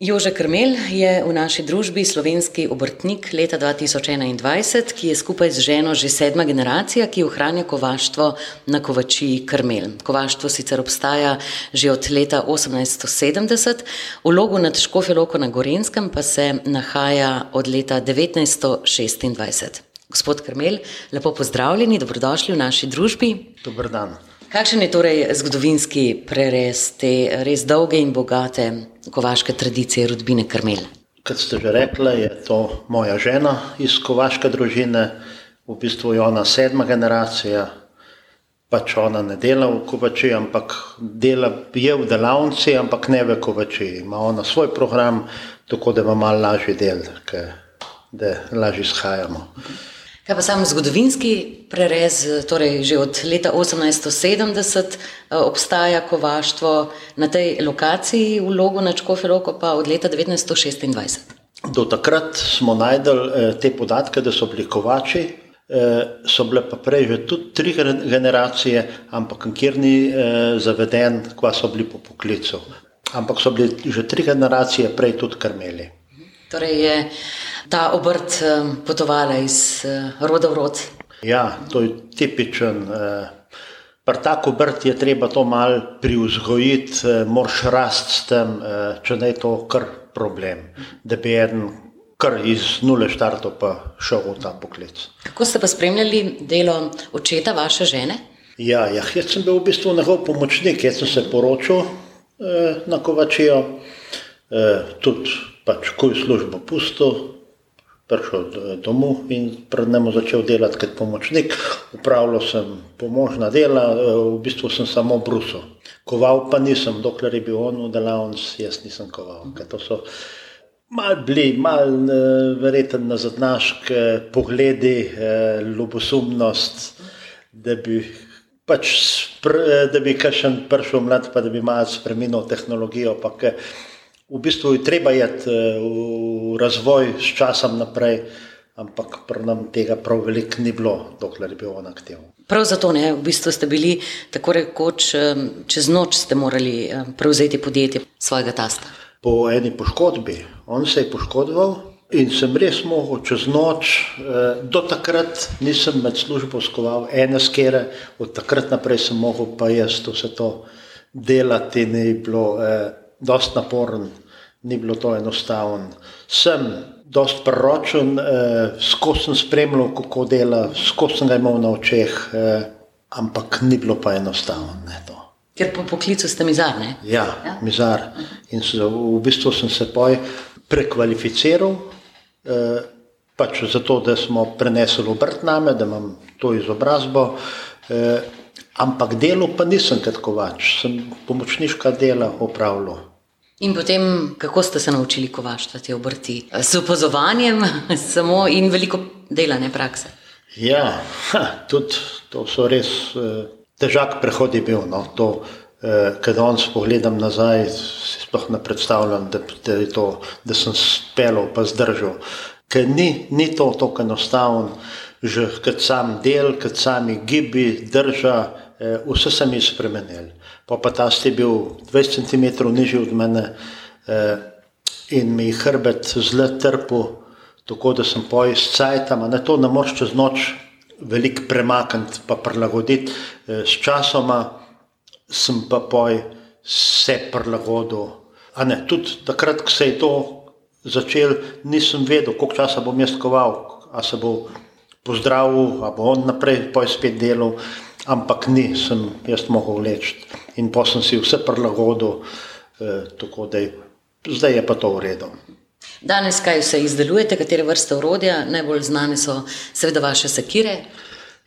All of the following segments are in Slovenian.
Jože Krmel je v naši družbi slovenski obrtnik leta 2021, ki je skupaj z ženo že sedma generacija, ki ohranja kovaštvo na kovači Krmel. Kovaštvo sicer obstaja že od leta 1870, v logu nad Škofeloko na Gorenskem pa se nahaja od leta 1926. Gospod Krmel, lepo pozdravljeni, dobrodošli v naši družbi. Dobar dan. Kakšen je torej zgodovinski prerez te res dolge in bogate kovaške tradicije rodbine Krmel? Kot ste že rekli, je to moja žena iz kovaške družine, v bistvu je ona sedma generacija. Pač ona ne dela v kovači, ampak dela je v delavnici, ampak ne v kovači. Ima ona svoj program, tako da ima malo lažji del, da lažje shajamo. Kaj pa sam zgodovinski prerez, torej že od leta 1870 eh, obstaja kovaštvo na tej lokaciji v logu na Čkoferoko pa od leta 1926? Do takrat smo najdel eh, te podatke, da so bili kovači, eh, so bile pa prej že tudi tri generacije, ampak kjer ni zaveden, kva so bili po poklicu. Ampak so bili že tri generacije prej tudi krmeli. Torej je ta obrt potovala iz eh, roda v rod. Ja, to je tipičen. Eh, pri tako obrt je treba to mal priuzgojiti, eh, moraš rast s tem, če ne je to kar problem, da bi en kar iz nule štartov pa šel v ta poklic. Kako ste pa spremljali delo očeta vaše žene? Ja, ja jaz sem bil v bistvu njegov pomočnik, jaz sem se poročil eh, na Kovačijo, tudi pač, ko je službo pustil, prišel domov in pred njim začel delati kot pomočnik. Upravljal sem pomožna dela, v bistvu sem samo brusil. Koval pa nisem, dokler je bil on v delavnici, jaz nisem koval. Mal bili, mal verjeten na zadnaške pogledi, eh, ljubosumnost, da bi pač, da bi kakšen prišel mlad, pa da bi malo spremenil tehnologijo, pa kaj v bistvu je treba iti eh, v razvoj s časom naprej, ampak pri nam tega prav veliko ni bilo, dokler je bil on aktiven. Prav zato ne, v bistvu ste bili tako rekoč čez noč, ste morali prevzeti podjetje svojega tasta. Po eni poškodbi, on se je poškodoval. In sem res mogel čez noč, eh, do takrat nisem med službo skoval ene skere, od takrat naprej sem mogel pa jaz vse to delati, ni bilo eh, dosti naporen, ni bilo to enostavno. Sem dosti proročen, eh, skozi sem spremljal, kako dela, skozi sem ga imel na očeh, eh, ampak ni bilo pa enostavno. Ker po poklicu ste mizar, ne? Ja, ja? mizar. In so, v bistvu sem se poj prekvalificiral, eh, pač zato, da smo prenesli obrt name, da imam to izobrazbo. Eh, ampak delo pa nisem kot kovač, sem pomočniška dela opravljal. In potem, kako ste se naučili kovaštva te obrti? S opazovanjem samo in veliko delane prakse. Ja, ha, tudi to so res eh, težak prehod je bil. No, to, eh, Ker danes pogledam nazaj, si sploh ne predstavljam, da, da, to, da sem spelal pa zdržal. Ker ni, ni to tako enostavno, že kot sam del, kot sami gibi, drža, eh, vse sem jih spremenil pa, pa ta sti bil 20 cm nižji od mene eh, in mi je hrbet zelo trpel, tako da sem pojel s cajtama. Ne to ne moreš čez noč veliko premakniti, pa prilagoditi. Eh, s časoma sem pa pojel vse prilagodil. A ne, tudi takrat, ko se je to začel, nisem vedel, koliko časa bom jaz koval, a se bo pozdravil, a bo on naprej pojel spet delal ampak ni, sem jaz mogel leči. In pa sem si vse prilagodil, eh, tako da je, zdaj je pa to v redu. Danes kaj vse izdelujete, katere vrste urodja, najbolj znane so seveda vaše sekire.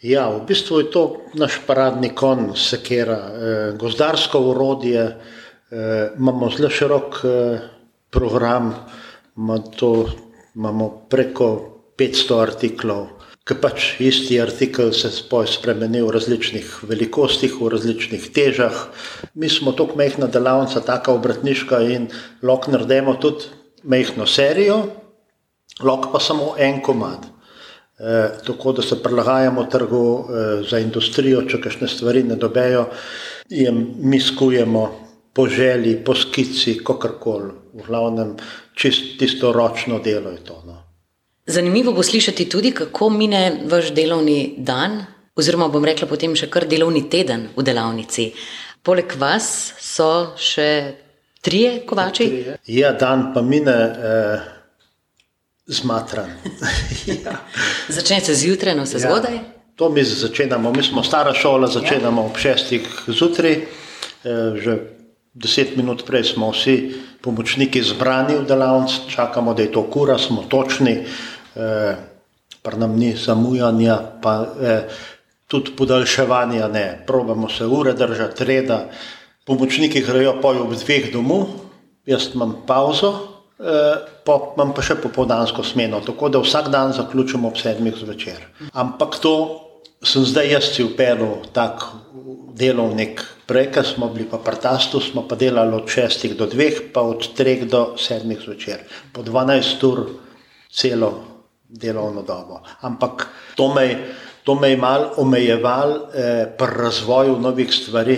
Ja, v bistvu je to naš paradni kon, sekera, eh, gozdarsko urodje, eh, imamo zelo širok eh, program, ima to, imamo preko 500 artiklov ker pač isti artikel se spremeni v različnih velikostih, v različnih težah. Mi smo tukaj mehna delavnica, tako obratniška in lahko naredimo tudi mehno serijo, lahko pa samo en komad. E, tako da se prilagajamo trgu e, za industrijo, če kakšne stvari ne dobejo, jim mi skujemo po želji, po skici, kakorkoli. v glavnem čist, tisto ročno delo je to. No. Zanimivo bo slišati tudi, kako mine vaš delovni dan, oziroma bom rekla potem še kar delovni teden v delavnici. Poleg vas so še trije kovači? Trije. Ja, dan pa mine. Eh, Zmatran. ja. Začnete zjutraj, no se ja, zgodaj? To mi začenjamo, mi smo stara šola, začenjamo ja. ob šestih zjutraj. E, že deset minut prej smo vsi pomočniki zbrani v delavnici, čakamo, da je to kura, smo točni, e, pa nam ni zamujanja, pa e, tudi podaljševanja ne. Probamo se ure držati reda. Pomočniki grejo pojo ob dveh domov, jaz imam pauzo. Eh, pa imam pa še popoldansko smeno, tako da vsak dan zaključimo ob sedmih zvečer. Ampak to sem zdaj jaz si upelil tak delovnik. Prej, ko smo bili pa prtastu, smo pa delali od šestih do dveh, pa od treh do sedmih zvečer. Po dvanajst ur celo delovno dobo. Ampak to me, to me je mal omejeval eh, pri razvoju novih stvari,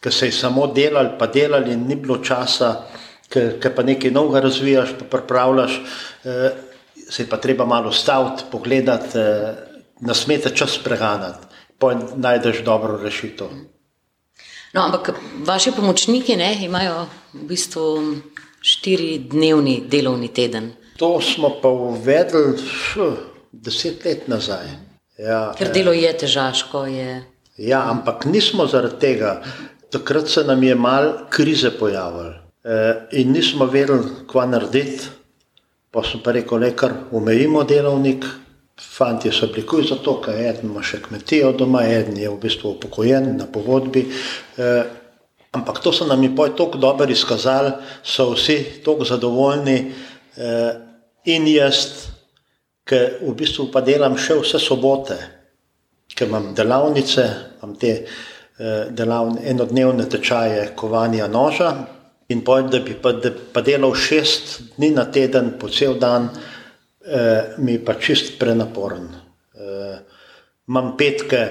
ker se je samo delali, pa delali in ni bilo časa, ki pa nekaj novega razvijaš, pa pripravljaš, eh, se je pa treba malo staviti, pogledati, eh, na smete čas preganjati, pa najdeš dobro rešitev. No, ampak vaši pomočniki ne, imajo v bistvu štiri dnevni delovni teden. To smo pa uvedli deset let nazaj. Ja, Ker delo je težaško. Je... Ja, ampak nismo zaradi tega. Takrat se nam je mal krize pojavilo. Eh, in nismo vedeli, kva narediti. Pa sem pa rekel, da kar umejimo delovnik. Fanti so bili kuj za to, ker eden ima še kmetijo doma, eden je v bistvu upokojen na povodbi. Eh, ampak to so nam je poj tako dobro izkazali, so vsi tako zadovoljni eh, in jaz, ker v bistvu pa delam še vse sobote, ker imam delavnice, imam te delavne, enodnevne tečaje kovanja noža, in pojem, da bi pa, da pa delal šest dni na teden, po cel dan, eh, mi je pa čist prenaporen. Eh, imam petke,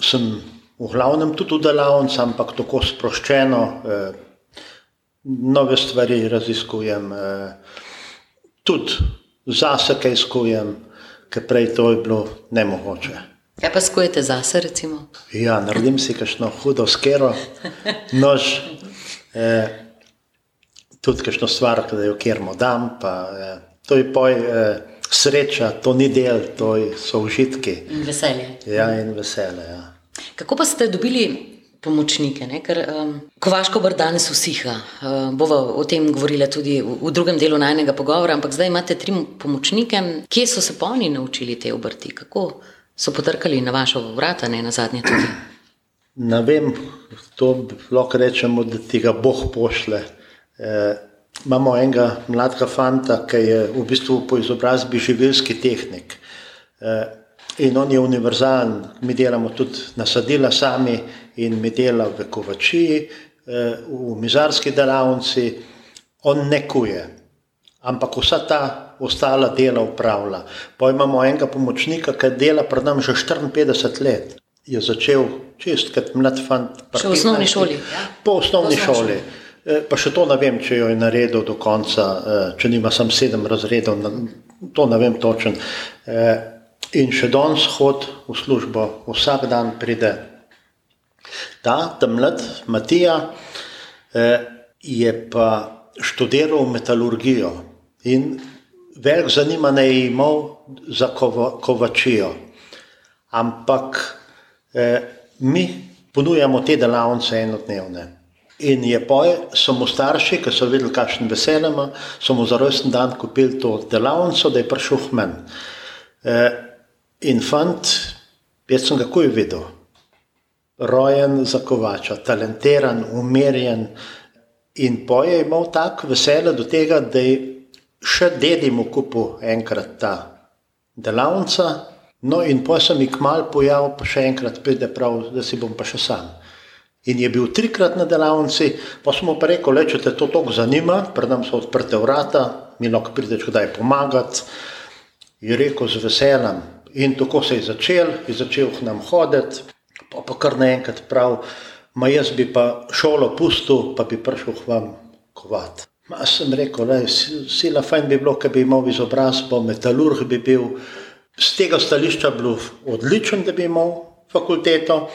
sem v glavnem tudi v delavnici, ampak tako sproščeno, eh, nove stvari raziskujem, eh, tudi zase kaj iskujem, ker prej to je bilo nemogoče. Kaj pa skujete zase, recimo? Ja, naredim si kakšno hudo skero, nož. Eh, tudi kakšno stvar, da jo kjermo dam. Pa, eh, to je poj eh, sreča, to ni del, to so užitki. In veselje. Ja, in veselje. Ja. Kako pa ste dobili pomočnike? Ne? Ker um, Kovaško br danes usiha. Uh, bova o tem govorila tudi v, v drugem delu najnega pogovora, ampak zdaj imate tri pomočnike. Kje so se pa oni naučili te obrti? Kako so potrkali na vašo vrata, ne na zadnje tudi? Ne vem, to lahko rečemo, da ti ga Bog pošle. Eh, imamo enega mladega fanta, ki je v bistvu po izobrazbi živilski tehnik. Eh, in on je univerzalen, mi delamo tudi nasadila sami in mi dela v kovačiji, eh, v mizarski delavnici, on ne kuje, ampak vsa ta ostala dela upravlja. Pa imamo enega pomočnika, ki dela pred nami že 54 let. Je začel čist kot mlad fant. Še v osnovni šoli. Ja? Po osnovni šoli. šoli. Eh, pa še to ne vem, če jo je naredil do konca, eh, če nima samo sedem razredov, to ne vem točen. Eh, in še danes hod v službo, vsak dan pride. Ta, mlad Matija, je pa študiral metalurgijo in velik zanimanje je imel za kovačijo. Ampak mi ponujamo te delavnice enodnevne. In je poj, so mu starši, ki so videli, kakšen veselje ima, so mu za rojsten dan kupili to delavnico, da je prišel v men. In fant, jaz sem ga kuj videl, rojen za kovača, talentiran, umirjen. In poj je imel tako veselje do tega, da je še dedi mu kupil enkrat ta delavnica, no in poj sem jih mal pojavil, pa še enkrat pride prav, da si bom pa še sam. In je bil trikrat na delavnici, pa smo pa rekli, če te to tako zanima, pred nami so odprte vrata, mi lahko prideš kdaj pomagati. Je rekel z veseljem. In tako se je začel, je začel k nam hoditi, pa, pa kar naenkrat prav, ma jaz bi pa šolo pustil, pa bi prišel k vam kovat. Ma sem rekel, da si la fajn bi bilo, ker bi imel izobrazbo, metalurg bi bil. Z tega stališča bilo odličen, da bi imel fakulteto,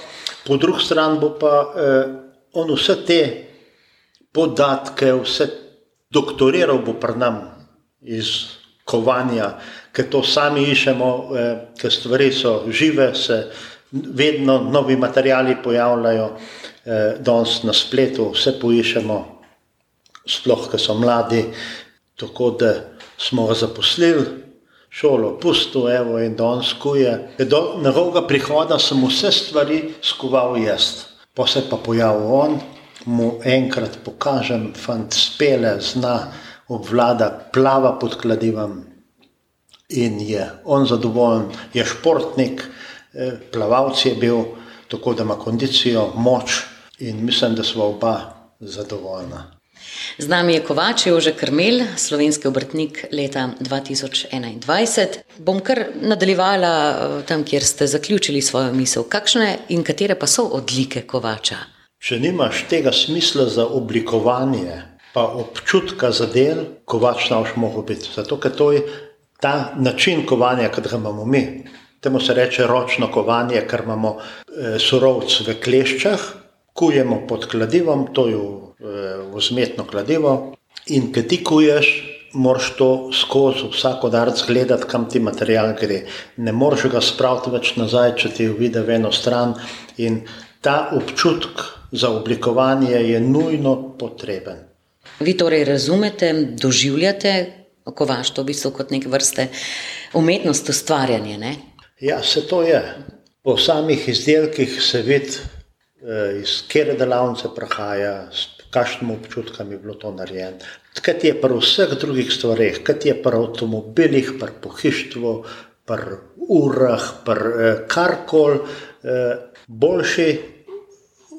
po drugi strani pa eh, on vse te podatke, vse doktoriral bo pri nam iz kovanja, ker to sami iščemo, eh, ker stvari so žive, se vedno novi materiali pojavljajo, eh, danes na spletu vse poiščemo sploh, ker so mladi, tako da smo ga zaposlili, šolo pustil, evo in danes kuje. Do njegovega prihoda sem vse stvari skoval jaz, pa se pa pojavil on, mu enkrat pokažem, fant spele, zna, obvlada, plava pod kladivom in je on zadovoljen, je športnik, eh, plavalc je bil, tako da ima kondicijo, moč in mislim, da smo oba zadovoljna. Z nami je Kovač Jože Krmel, slovenski obrtnik leta 2021. Bom kar nadaljevala eh, tam, kjer ste zaključili svojo misel. Kakšne in katere pa so odlike Kovača? Če nimaš tega smisla za oblikovanje, pa občutka za del, Kovač naš mogo biti. Zato, ker to je ta način kovanja, ki ga imamo mi. Temu se reče ročno kovanje, ker imamo e, surovc v kleščah, kujemo pod kladivom, to je vzmetno kladivo. In ki ti kuješ, moraš to skozi vsako darc gledati, kam ti material gre. Ne moreš ga spraviti več nazaj, če ti vidi v eno stran. In ta občutek za oblikovanje je nujno potreben. Vi torej razumete, doživljate kovaštvo v bistvu kot neke vrste umetnost ustvarjanja? Ne? Ja, se to je. Po samih izdelkih se vidi, eh, iz kere delavnice prihaja, kakšnim občutkom je bilo to narejeno. Kaj je pri vseh drugih stvareh, kaj je pri avtomobilih, pri pohištvu, pri urah, pri eh, karkoli, eh, boljši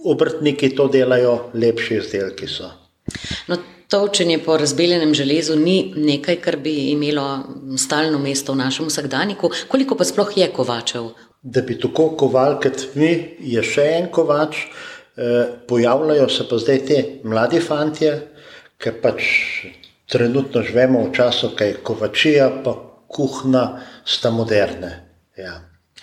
obrtniki to delajo, lepši izdelki so. No, Točenje po razbeljenem železu ni nekaj, kar bi imelo stalno mesto v našem vsakdaniku. Koliko pa sploh je kovačev? Da bi tako koval, kot mi, je še en kovač. Eh, pojavljajo se pa zdaj ti mladi fantje, ki pač trenutno živimo v času, ki je kovačija, pa kuhna, sta moderne. Ja.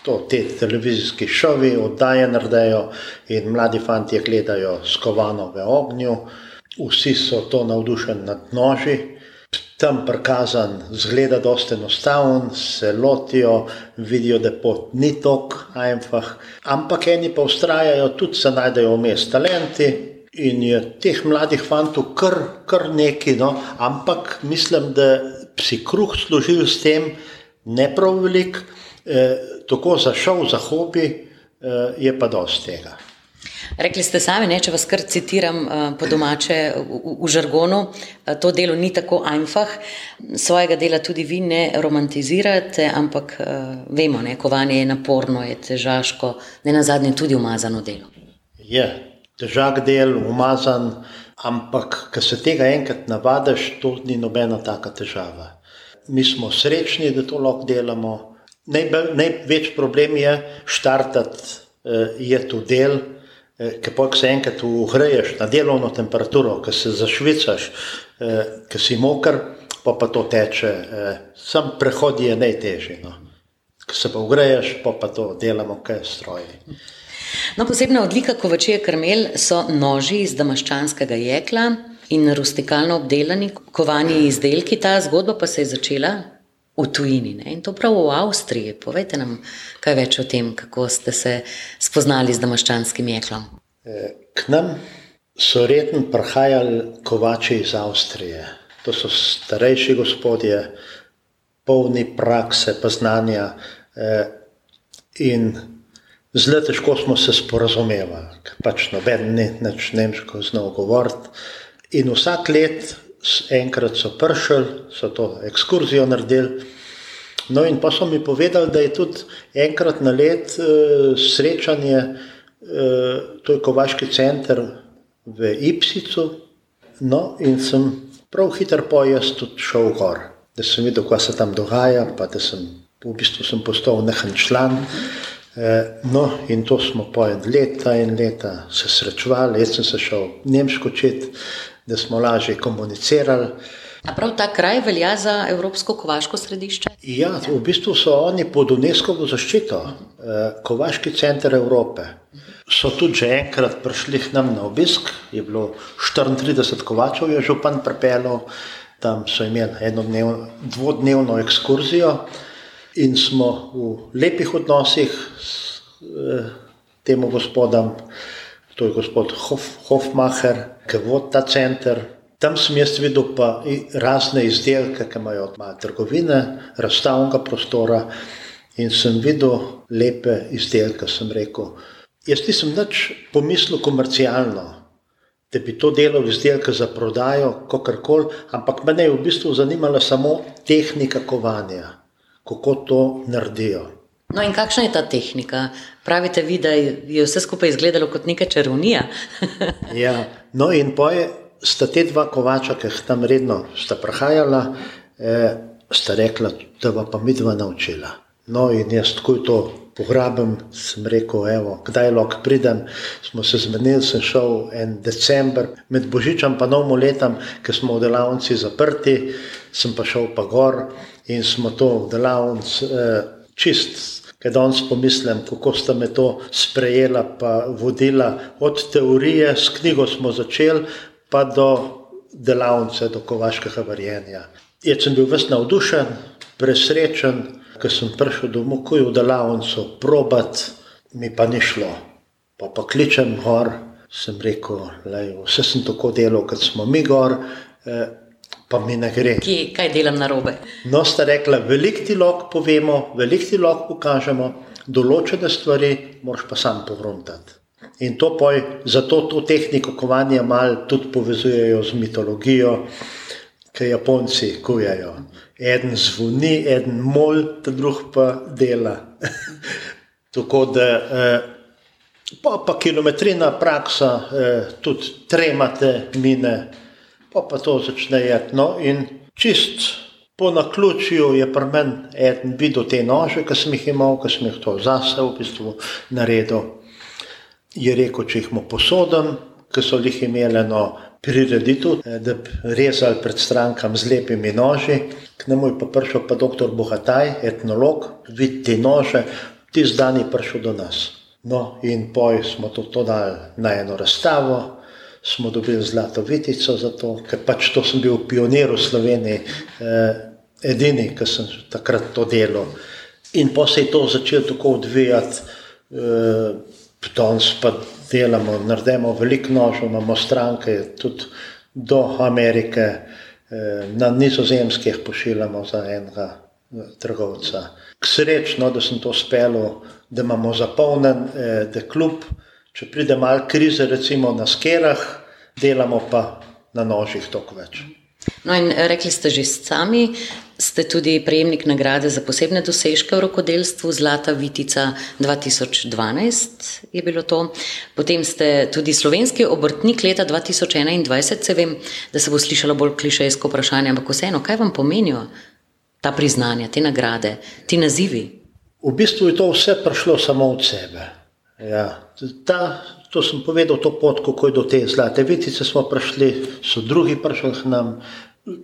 To te televizijski šovi oddaje naredijo in mladi fantje gledajo skovano v ognju, vsi so to navdušeni nad noži tam prikazan, zgleda dosta enostaven, se lotijo, vidijo, da pot ni tok, ajmfah, ampak eni pa ustrajajo, tudi se najdejo vmes talenti. In je teh mladih fantov kar, kar nekaj, no? ampak mislim, da si kruh služil s tem, ne prav velik, eh, tako za šov, za hobi, eh, je pa dosti tega. Rekli ste sami, ne, če vas kar citiram uh, po domače v, v žargonu, uh, to delo ni tako einfach, svojega dela tudi vi ne romantizirate, ampak uh, vemo, da kovanje je naporno, je težaško, ne na zadnje tudi umazano delo. Je težak del, umazan, ampak ko se tega enkrat navadiš, to ni nobena taka težava. Mi smo srečni, da to lahko delamo. Največ problem je štartati, je to del. Eh, ki pa se enkrat uhreješ na delovno temperaturo, ki se zašvicaš, eh, ki si moker, pa pa to teče. Eh, sam prehod je najtežji. No. Ko se pa ugreješ, pa pa to delamo, kaj stroji. No, posebna odlika kovačije krmel so noži iz damaščanskega jekla in rustikalno obdelani kovani izdelki. Ta zgodba pa se je začela v tujini ne? in to prav v Avstriji. Povejte nam kaj več o tem, kako ste se spoznali z domaščanskim jeklom. E, k nam so redno prihajali kovači iz Avstrije. To so starejši gospodje, polni prakse, pa znanja. E, in zelo težko smo se sporazumevali, ker pač noben ni več nemško znal govoriti. In vsak let enkrat so prišli, so to ekskurzijo naredili. No, in pa so mi povedali, da je tudi enkrat na let uh, srečanje, uh, to je Kovaški center v Ipsicu. No, in sem prav hitro pojel, tudi šel gor, da sem videl, kaj se tam dogaja, pa da sem v bistvu sem postal nehan član. Uh, no, in to smo pojedli leta in leta se srečevali, jaz sem se šel nemško učiti. Da smo lažje komunicirali. A prav ta kraj velja za Evropsko kovaško središče? Ja, v bistvu so oni pod UNESCO zaščito, eh, Kovaški center Evrope. So tudi že enkrat prišli k nam na obisk, je bilo 34 kovačev, je župan pripeljal, tam so imeli eno dnevno, dvodnevno ekskurzijo in smo v lepih odnosih s eh, tem gospodom, to je gospod Hof, Hofmacher, ki vodi ta center. Tam sem jaz videl pa razne izdelke, ki imajo malo trgovine, razstavnega prostora in sem videl lepe izdelke. Sem rekel, jaz nisem nič pomislil komercialno, da bi to delal izdelke za prodajo, kakorkoli, ampak me je v bistvu zanimala samo tehnika kovanja, kako to naredijo. No, in kakšna je ta tehnika? Pravite vi, da je vse skupaj izgledalo kot neka čarovnija? ja, no in poje sta te dva kovača, ki jih tam redno sta prihajala, eh, sta rekla, da bo pa mi dva naučila. No, in jaz tako to pograbim, sem rekel, evo, kdaj lahko pridem. Smo se zmenili, sem šel en december, med božičem pa novim letom, ker smo v delavnici zaprti, sem pa šel pa gor in smo to v delavnici eh, čist. Ker danes pomislim, kako sta me to sprejela, pa vodila od teorije, s knjigo smo začeli, pa do delavnice, do kovaškega varjenja. Jaz sem bil vse navdušen, presrečen, ker sem prišel domov, ko je v delavnico probat, mi pa ni šlo. Pa pa kličem gor, sem rekel, lej, vse sem tako delal, kot smo mi gor. Eh, Pa mi ne gre. Kje, kaj delam na robe? No, sta rekla, veliko ti lahko povemo, veliko ti lahko pokažemo, določene stvari moraš pa sam pogruntati. In to poj, zato to tehniko kovanja malo tudi povezujejo z mitologijo, ki Japonci kujajo. En zvoni, en mol, ta drug pa dela. Tako da, eh, pa, pa kilometrina praksa, eh, tudi tremate mine, pa pa to začne jeti. No, in čist po naključju je pri meni en videl te nože, ki sem jih imel, ki sem jih to zase v bistvu naredil je rekel, če jih mu posodim, ki so jih imeli eno prireditev, eh, da bi rezali pred strankam z lepimi noži. K njemu je pa prišel pa dr. Bohataj, etnolog, vidi te nože, ti zdani prišel do nas. No, in poj smo to, to dali na eno razstavo, smo dobili zlato vitico za to, ker pač to sem bil pionir v Sloveniji, eh, edini, ki sem takrat to delal. In pa se je to začelo tako odvijati. Eh, Danes pa delamo, naredimo veliko nožov, imamo stranke, tudi do Amerike, eh, na nizozemskih pošiljamo za enega eh, trgovca. Srečno, da sem to uspel, da imamo zapolnen, eh, da kljub, če pride malo krize, recimo na skerah, delamo pa na nožih toliko več. No, in rekli ste že sami, ste tudi prejemnik nagrade za posebne dosežke v rokodelstvu, Zlata Vitica 2012 je bilo to. Potem ste tudi slovenski obrtnik leta 2021, se vem, da se bo slišalo bolj klišejsko vprašanje, ampak vseeno, kaj vam pomenijo ta priznanja, te nagrade, ti nazivi? V bistvu je to vse prišlo samo od sebe. Ja. Ta, to sem povedal, to pot, kako je do te zlate vitice smo prišli, so drugi prišli k nam,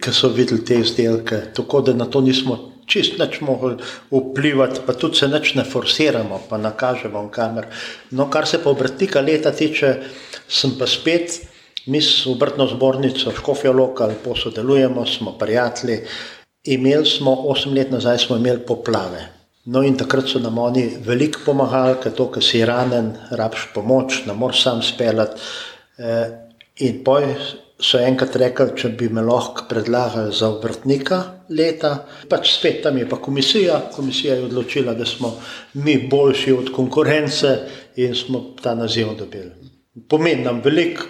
ki so videli te izdelke, tako da na to nismo čist nič mogli vplivati, pa tudi se nič ne forsiramo, pa nakažemo v kamer. No, kar se pa obrtnika leta tiče, sem pa spet, mi s obrtno zbornico Škofja Lokal posodelujemo, smo prijatelji, imeli smo, osem let nazaj smo imeli poplave. No in takrat so nam oni veliko pomagali, ker to, ker si ranen, rabiš pomoč, ne moreš sam speljati. Eh, in poj so enkrat rekli, če bi me lahko predlagali za obrtnika leta, pač spet tam je pa komisija. Komisija je odločila, da smo mi boljši od konkurence in smo ta naziv dobili. Pomeni nam veliko,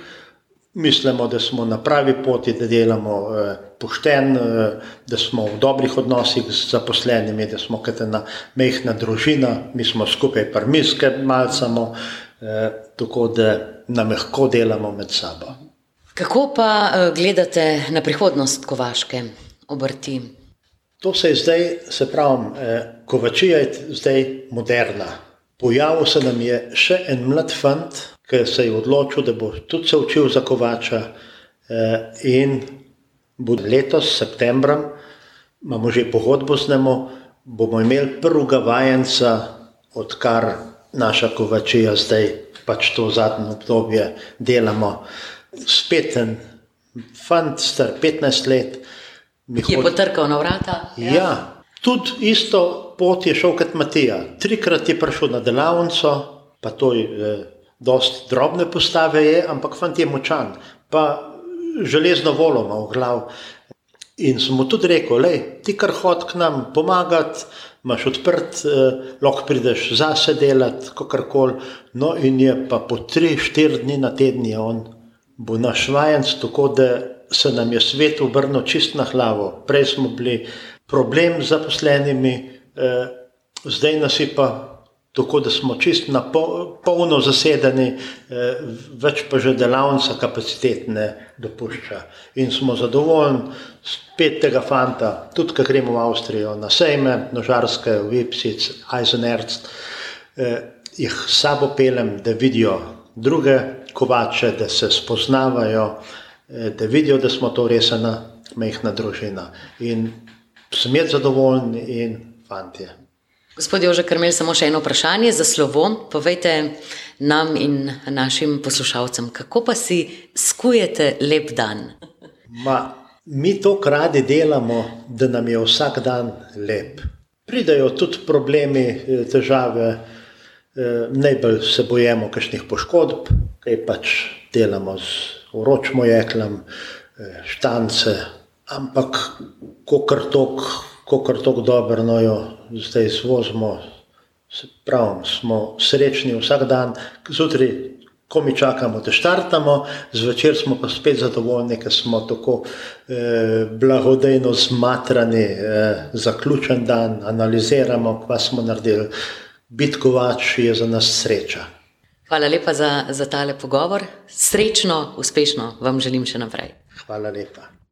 mislimo, da smo na pravi poti, da delamo eh, pošten, eh, da smo v dobrih odnosih z zaposlenimi, da smo kot ena mehna družina, mi smo skupaj parmiske malcamo, eh, tako da nam lahko delamo med sabo. Kako pa eh, gledate na prihodnost kovaške obrti? To se je zdaj, se pravi, eh, kovačija je zdaj moderna. Pojavil se nam je še en mlad fant, ki se je odločil, da bo tudi se učil za kovača. in bo letos, septembra, imamo že pogodbo z njim, bomo imeli prvega vajenca, odkar naša kovačija zdaj pač to zadnje obdobje delamo. Spet en fant, star 15 let. Ki je hod... potrkal na vrata. Ja. ja, tudi isto pot je šel kot Matija. Trikrat je prišel na delavnico, pa to je dosti drobne postave, je, ampak fant je močan, pa železno volo ima v glav. In sem mu tudi rekel, da ti kar hod k nam pomagati, imaš odprt, eh, lahko prideš zase delati, kako koli. No, in je pa po tri, štiri dni na teden je on, bo naš vajenc, tako da se nam je svet obrnil čist na glavo. Prej smo bili problem z zaposlenimi, eh, zdaj nas je pa tako da smo čist na polno zasedeni, eh, več pa že delavnica kapacitet ne dopušča. In smo zadovoljni spet tega fanta, tudi ko gremo v Avstrijo na sejme, nožarske, v Ipsic, Eisenerz, eh, jih sabo pelem, da vidijo druge kovače, da se spoznavajo, eh, da vidijo, da smo to resena, mehna družina. In sem jaz zadovoljen in fantje. Gospod Jože Krmel, samo še eno vprašanje za slovo. Povejte nam in našim poslušalcem, kako pa si skujete lep dan? Ma, mi to kradi delamo, da nam je vsak dan lep. Pridajo tudi problemi, eh, težave, eh, najbolj se bojemo kakšnih poškodb, kaj pač delamo z uročmo jeklem, eh, štance, ampak ko kar tok ko kar tako dobro no jo zdaj izvozimo. Pravim, smo srečni vsak dan, zjutraj, ko mi čakamo, da štartamo, zvečer smo pa spet zadovoljni, ker smo tako eh, blagodejno zmatrani, eh, zaključen dan, analiziramo, kva smo naredili. Biti kovač je za nas sreča. Hvala lepa za, za tale pogovor. Srečno, uspešno vam želim še naprej. Hvala lepa.